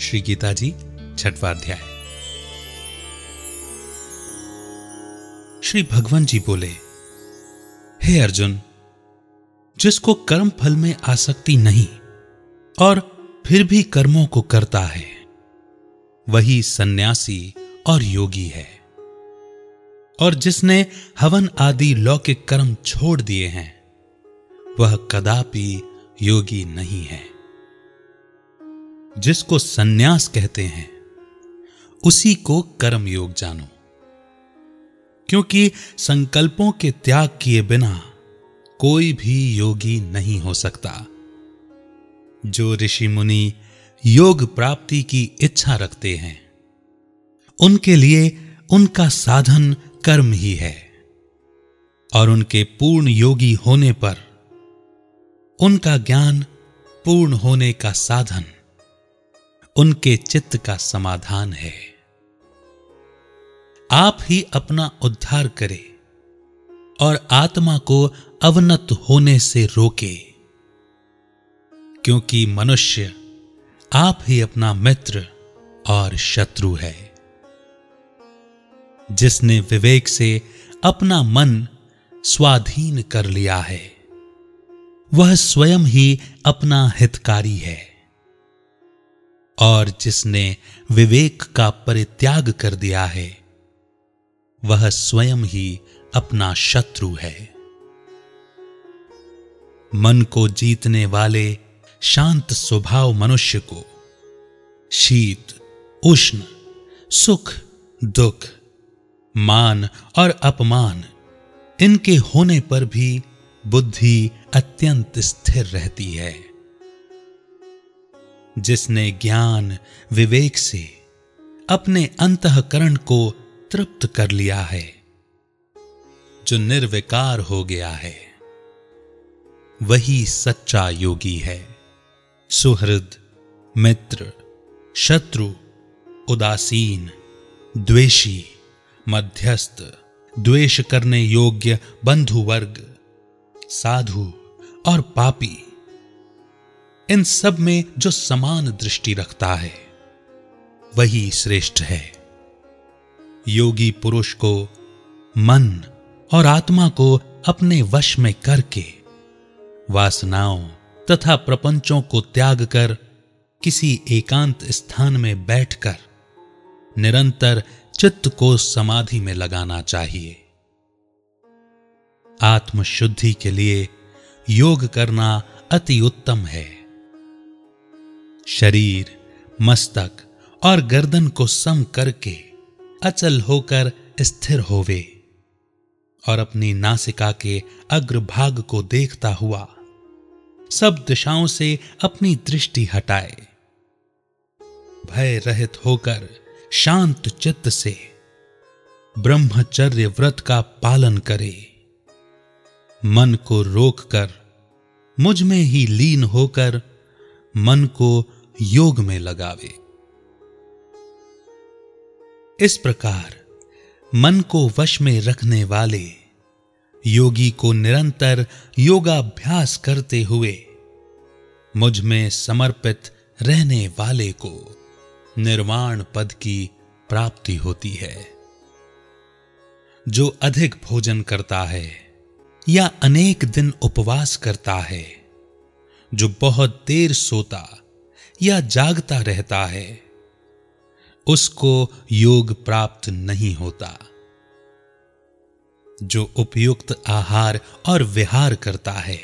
श्री गीता जी, छठवा अध्याय। श्री भगवान जी बोले, हे अर्जुन, जिसको कर्म फल में आसक्ति नहीं और फिर भी कर्मों को करता है, वही सन्यासी और योगी है। और जिसने हवन आदि लौकिक कर्म छोड़ दिए हैं, वह कदापि योगी नहीं है। जिसको सन्यास कहते हैं, उसी को कर्म योग जानो। क्योंकि संकल्पों के त्याग किए बिना कोई भी योगी नहीं हो सकता। जो ऋषि मुनि योग प्राप्ति की इच्छा रखते हैं, उनके लिए उनका साधन कर्म ही है। और उनके पूर्ण योगी होने पर उनका ज्ञान पूर्ण होने का साधन उनके चित्त का समाधान है। आप ही अपना उद्धार करें और आत्मा को अवनत होने से रोके। क्योंकि मनुष्य आप ही अपना मित्र और शत्रु है। जिसने विवेक से अपना मन स्वाधीन कर लिया है, वह स्वयं ही अपना हितकारी है। और जिसने विवेक का परित्याग कर दिया है, वह स्वयं ही अपना शत्रु है। मन को जीतने वाले शांत स्वभाव मनुष्य को शीत, उष्ण, सुख, दुख, मान और अपमान, इनके होने पर भी बुद्धि अत्यंत स्थिर रहती है। जिसने ज्ञान, विवेक से अपने अंतकरण को तृप्त कर लिया है, जो निर्विकार हो गया है, वही सच्चा योगी है। सुहृद, मित्र, शत्रु, उदासीन, द्वेषी, मध्यस्थ, द्वेष करने योग्य बंधु वर्ग साधु और पापी इन सब में जो समान दृष्टि रखता है, वही श्रेष्ठ है। योगी पुरुष को मन और आत्मा को अपने वश में करके वासनाओं तथा प्रपंचों को त्याग कर किसी एकांत स्थान में बैठकर निरंतर चित्त को समाधि में लगाना चाहिए। आत्मशुद्धि के लिए योग करना अति उत्तम है। शरीर, मस्तक और गर्दन को सम करके अचल होकर स्थिर होवे और अपनी नासिका के अग्रभाग को देखता हुआ सब दिशाओं से अपनी दृष्टि हटाए। भय रहित होकर शांत चित्त से ब्रह्मचर्य व्रत का पालन करे। मन को रोककर मुझमें ही लीन होकर मन को योग में लगावे। इस प्रकार मन को वश में रखने वाले योगी को निरंतर योगाभ्यास करते हुए मुझमें समर्पित रहने वाले को निर्वाण पद की प्राप्ति होती है। जो अधिक भोजन करता है या अनेक दिन उपवास करता है, जो बहुत देर सोता या जागता रहता है, उसको योग प्राप्त नहीं होता। जो उपयुक्त आहार और विहार करता है,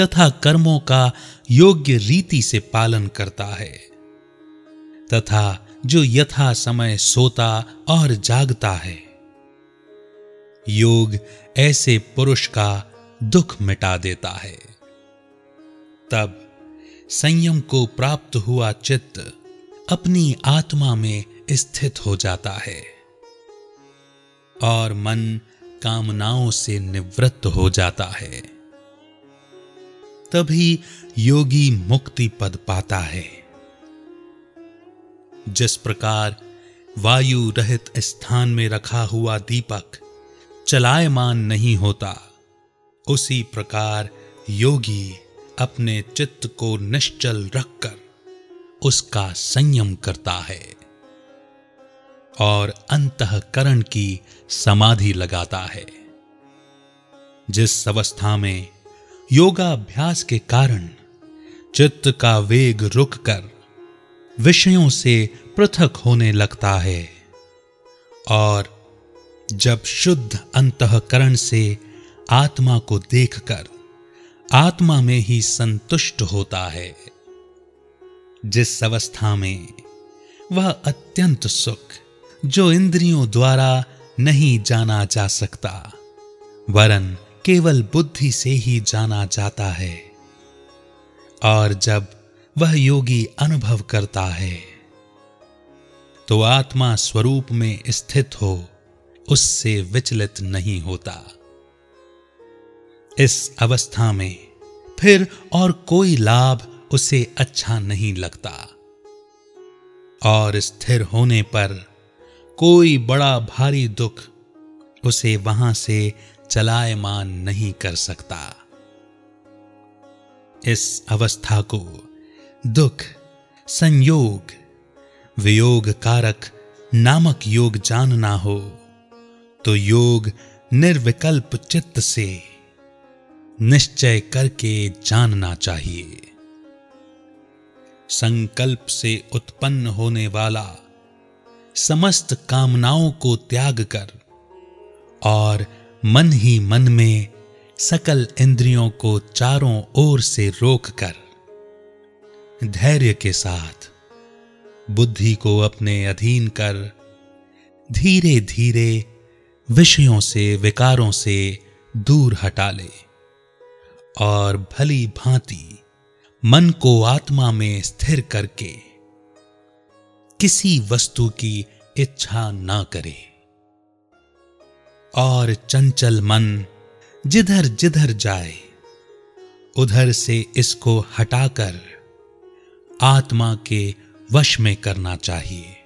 तथा कर्मों का योग्य रीति से पालन करता है, तथा जो यथा समय सोता और जागता है, योग ऐसे पुरुष का दुख मिटा देता है। तब संयम को प्राप्त हुआ चित्त अपनी आत्मा में स्थित हो जाता है और मन कामनाओं से निवृत्त हो जाता है। तभी योगी मुक्ति पद पाता है। जिस प्रकार वायु रहित स्थान में रखा हुआ दीपक चलायमान नहीं होता, उसी प्रकार योगी अपने चित्त को निश्चल रखकर उसका संयम करता है और अंतकरण की समाधि लगाता है। जिस अवस्था में योगाभ्यास के कारण चित्त का वेग रुक कर विषयों से पृथक होने लगता है और जब शुद्ध अंतकरण से आत्मा को देखकर आत्मा में ही संतुष्ट होता है। जिस अवस्था में वह अत्यंत सुख, जो इंद्रियों द्वारा नहीं जाना जा सकता, वरन केवल बुद्धि से ही जाना जाता है। और जब वह योगी अनुभव करता है तो आत्मा स्वरूप में स्थित हो, उससे विचलित नहीं होता। इस अवस्था में, फिर और कोई लाभ उसे अच्छा नहीं लगता। और स्थिर होने पर कोई बड़ा भारी दुख उसे वहाँ से चलायमान नहीं कर सकता। इस अवस्था को दुख, संयोग, वियोग कारक नामक योग जानना हो तो योग निर्विकल्प चित्त से निश्चय करके जानना चाहिए। संकल्प से उत्पन्न होने वाला समस्त कामनाओं को त्याग कर और मन ही मन में सकल इंद्रियों को चारों ओर से रोककर धैर्य के साथ बुद्धि को अपने अधीन कर धीरे धीरे विषयों से, विकारों से दूर हटा ले। और भली भांति मन को आत्मा में स्थिर करके किसी वस्तु की इच्छा ना करे। और चंचल मन जिधर जिधर जाए, उधर से इसको हटाकर आत्मा के वश में करना चाहिए।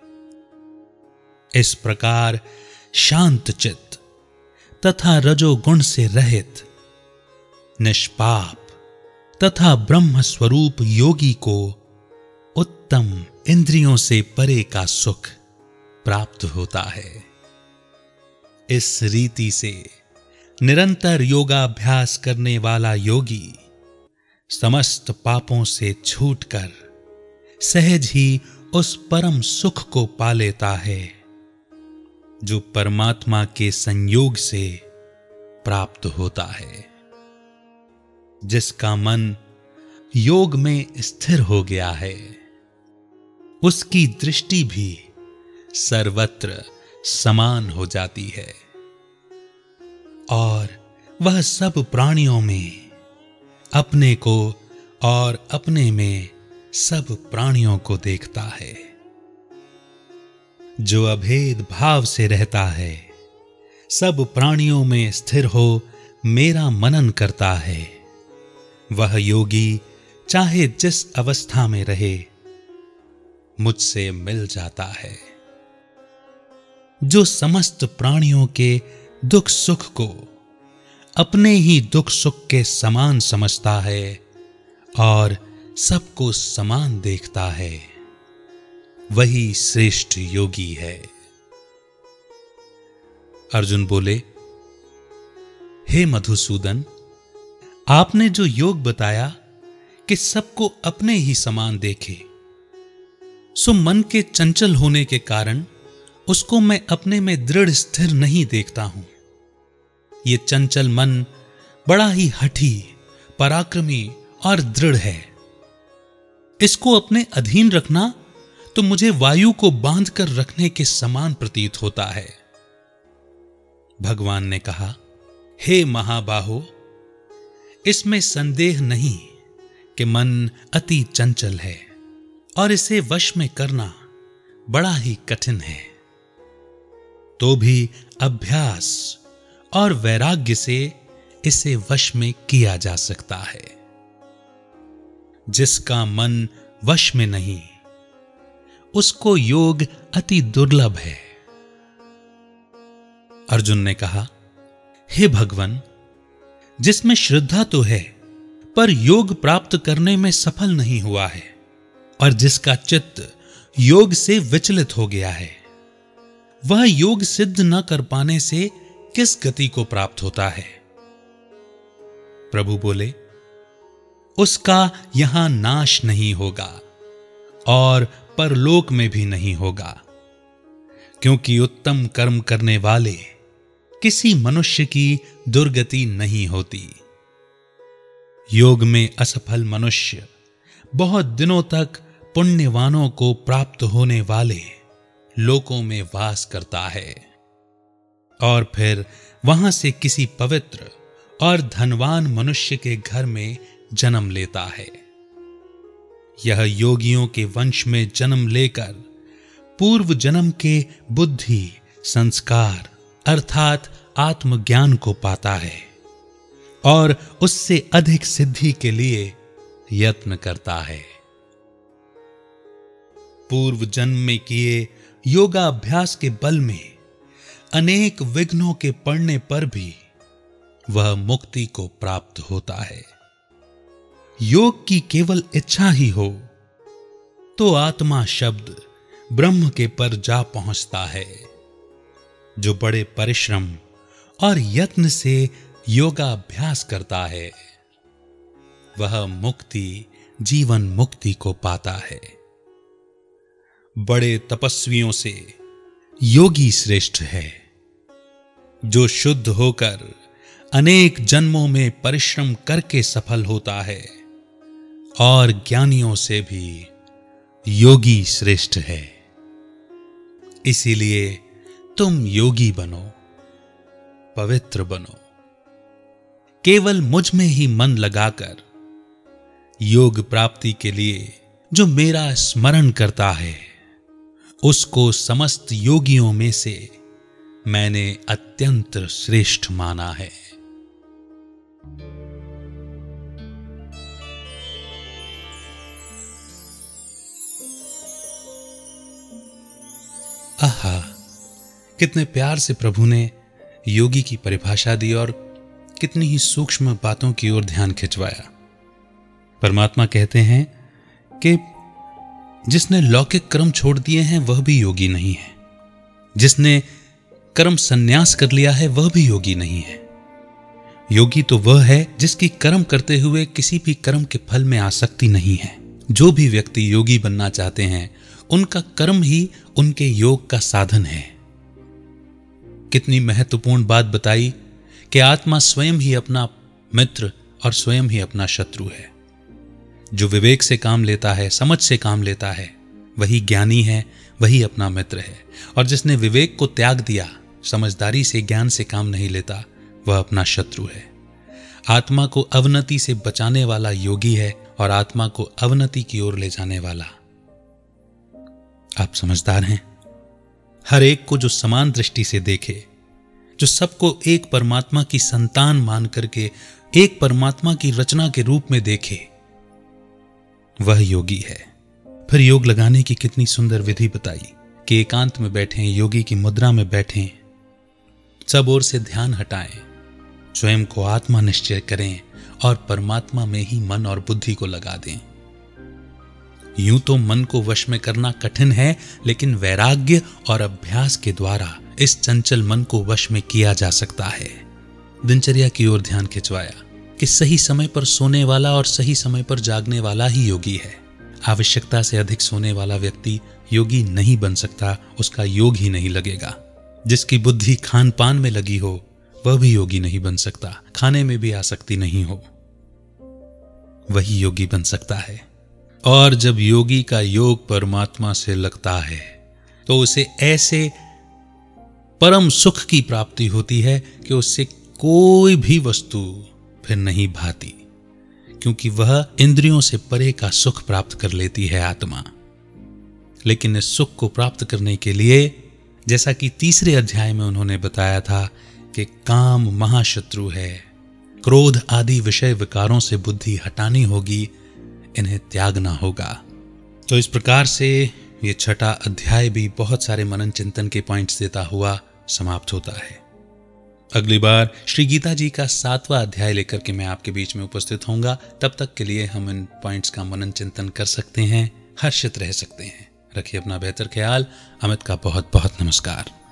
इस प्रकार शांत चित्त तथा रजोगुण से रहित निष्पाप तथा ब्रह्म स्वरूप योगी को उत्तम इंद्रियों से परे का सुख प्राप्त होता है। इस रीति से निरंतर योगाभ्यास करने वाला योगी समस्त पापों से छूटकर सहज ही उस परम सुख को पा लेता है, जो परमात्मा के संयोग से प्राप्त होता है। जिसका मन योग में स्थिर हो गया है, उसकी दृष्टि भी सर्वत्र समान हो जाती है। और वह सब प्राणियों में, अपने को और अपने में सब प्राणियों को देखता है। जो अभेद भाव से रहता है, सब प्राणियों में स्थिर हो मेरा मनन करता है। वह योगी चाहे जिस अवस्था में रहे, मुझसे मिल जाता है। जो समस्त प्राणियों के दुख सुख को अपने ही दुख सुख के समान समझता है और सबको समान देखता है, वही श्रेष्ठ योगी है। अर्जुन बोले, हे मधुसूदन आपने जो योग बताया कि सबको अपने ही समान देखे, सो मन के चंचल होने के कारण उसको मैं अपने में दृढ़ स्थिर नहीं देखता हूँ। ये चंचल मन बड़ा ही हठी, पराक्रमी और दृढ़ है। इसको अपने अधीन रखना तो मुझे वायु को बाँध कर रखने के समान प्रतीत होता है। भगवान ने कहा, हे महाबाहो इसमें संदेह नहीं कि मन अति चंचल है और इसे वश में करना बड़ा ही कठिन है। तो भी अभ्यास और वैराग्य से इसे वश में किया जा सकता है। जिसका मन वश में नहीं, उसको योग अति दुर्लभ है। अर्जुन ने कहा, हे भगवान जिसमें श्रद्धा तो है, पर योग प्राप्त करने में सफल नहीं हुआ है, और जिसका चित्त योग से विचलित हो गया है, वह योग सिद्ध न कर पाने से किस गति को प्राप्त होता है? प्रभु बोले, उसका यहाँ नाश नहीं होगा, और परलोक में भी नहीं होगा, क्योंकि उत्तम कर्म करने वाले किसी मनुष्य की दुर्गति नहीं होती। योग में असफल मनुष्य बहुत दिनों तक पुण्यवानों को प्राप्त होने वाले लोकों में वास करता है। और फिर वहाँ से किसी पवित्र और धनवान मनुष्य के घर में जन्म लेता है। यह योगियों के वंश में जन्म लेकर पूर्व जन्म के बुद्धि, संस्कार अर्थात आत्मज्ञान को पाता है और उससे अधिक सिद्धि के लिए यत्न करता है। पूर्व जन्म में किए योगाभ्यास के बल में अनेक विघ्नों के पड़ने पर भी वह मुक्ति को प्राप्त होता है। योग की केवल इच्छा ही हो तो आत्मा शब्द ब्रह्म के पर जा पहुँचता है। जो बड़े परिश्रम और यत्न से योगाभ्यास करता है, वह मुक्ति, जीवन मुक्ति को पाता है। बड़े तपस्वियों से योगी श्रेष्ठ है, जो शुद्ध होकर अनेक जन्मों में परिश्रम करके सफल होता है और ज्ञानियों से भी योगी श्रेष्ठ है। इसीलिए तुम योगी बनो, पवित्र बनो। केवल मुझमें ही मन लगाकर योग प्राप्ति के लिए जो मेरा स्मरण करता है, उसको समस्त योगियों में से मैंने अत्यंत श्रेष्ठ माना है। आहा। कितने प्यार से प्रभु ने योगी की परिभाषा दी और कितनी ही सूक्ष्म बातों की ओर ध्यान खिंचवाया। परमात्मा कहते हैं कि जिसने लौकिक कर्म छोड़ दिए हैं, वह भी योगी नहीं है। जिसने कर्म संन्यास कर लिया है, वह भी योगी नहीं है। योगी तो वह है जिसकी कर्म करते हुए किसी भी कर्म के फल में आसक्ति नहीं है। जो भी व्यक्ति योगी बनना चाहते हैं, उनका कर्म ही उनके योग का साधन है। कितनी महत्वपूर्ण बात बताई कि आत्मा स्वयं ही अपना मित्र और स्वयं ही अपना शत्रु है। जो विवेक से काम लेता है, समझ से काम लेता है, वही ज्ञानी है, वही अपना मित्र है। और जिसने विवेक को त्याग दिया, समझदारी से, ज्ञान से काम नहीं लेता, वह अपना शत्रु है। आत्मा को अवनति से बचाने वाला योगी है और आत्मा को अवनति की ओर ले जाने वाला। आप समझदार हैं। हर एक को जो समान दृष्टि से देखे, जो सबको एक परमात्मा की संतान मान करके, एक परमात्मा की रचना के रूप में देखे, वह योगी है। फिर योग लगाने की कितनी सुंदर विधि बताई कि एकांत में बैठे, योगी की मुद्रा में बैठे, सब ओर से ध्यान हटाएँ, स्वयं को आत्मा निश्चय करें और परमात्मा में ही मन और बुद्धि को लगा दें। यूँ तो मन को वश में करना कठिन है, लेकिन वैराग्य और अभ्यास के द्वारा इस चंचल मन को वश में किया जा सकता है। दिनचर्या की ओर ध्यान खिंचवाया कि सही समय पर सोने वाला और सही समय पर जागने वाला ही योगी है। आवश्यकता से अधिक सोने वाला व्यक्ति योगी नहीं बन सकता, उसका योग ही नहीं लगेगा। जिसकी बुद्धि खान पान में लगी हो, वह भी योगी नहीं बन सकता, खाने में भी आसक्ति नहीं हो। वही योगी बन सकता है। और जब योगी का योग परमात्मा से लगता है तो उसे ऐसे परम सुख की प्राप्ति होती है कि उससे कोई भी वस्तु फिर नहीं भाती, क्योंकि वह इंद्रियों से परे का सुख प्राप्त कर लेती है आत्मा। लेकिन इस सुख को प्राप्त करने के लिए, जैसा कि तीसरे अध्याय में उन्होंने बताया था कि काम महाशत्रु है, क्रोध आदि विषय विकारों से बुद्धि हटानी होगी इन्हें त्यागना होगा। तो इस प्रकार से ये छठा अध्याय भी बहुत सारे मनन चिंतन के पॉइंट्स देता हुआ समाप्त होता है। अगली बार श्री गीता जी का सातवां अध्याय लेकर के मैं आपके बीच में उपस्थित होऊँगा। तब तक के लिए हम इन पॉइंट्स का मनन चिंतन कर सकते हैं, हर्षित रह सकते हैं। रखिए अपना बेहतर ख्याल। अमित का बहुत बहुत नमस्कार।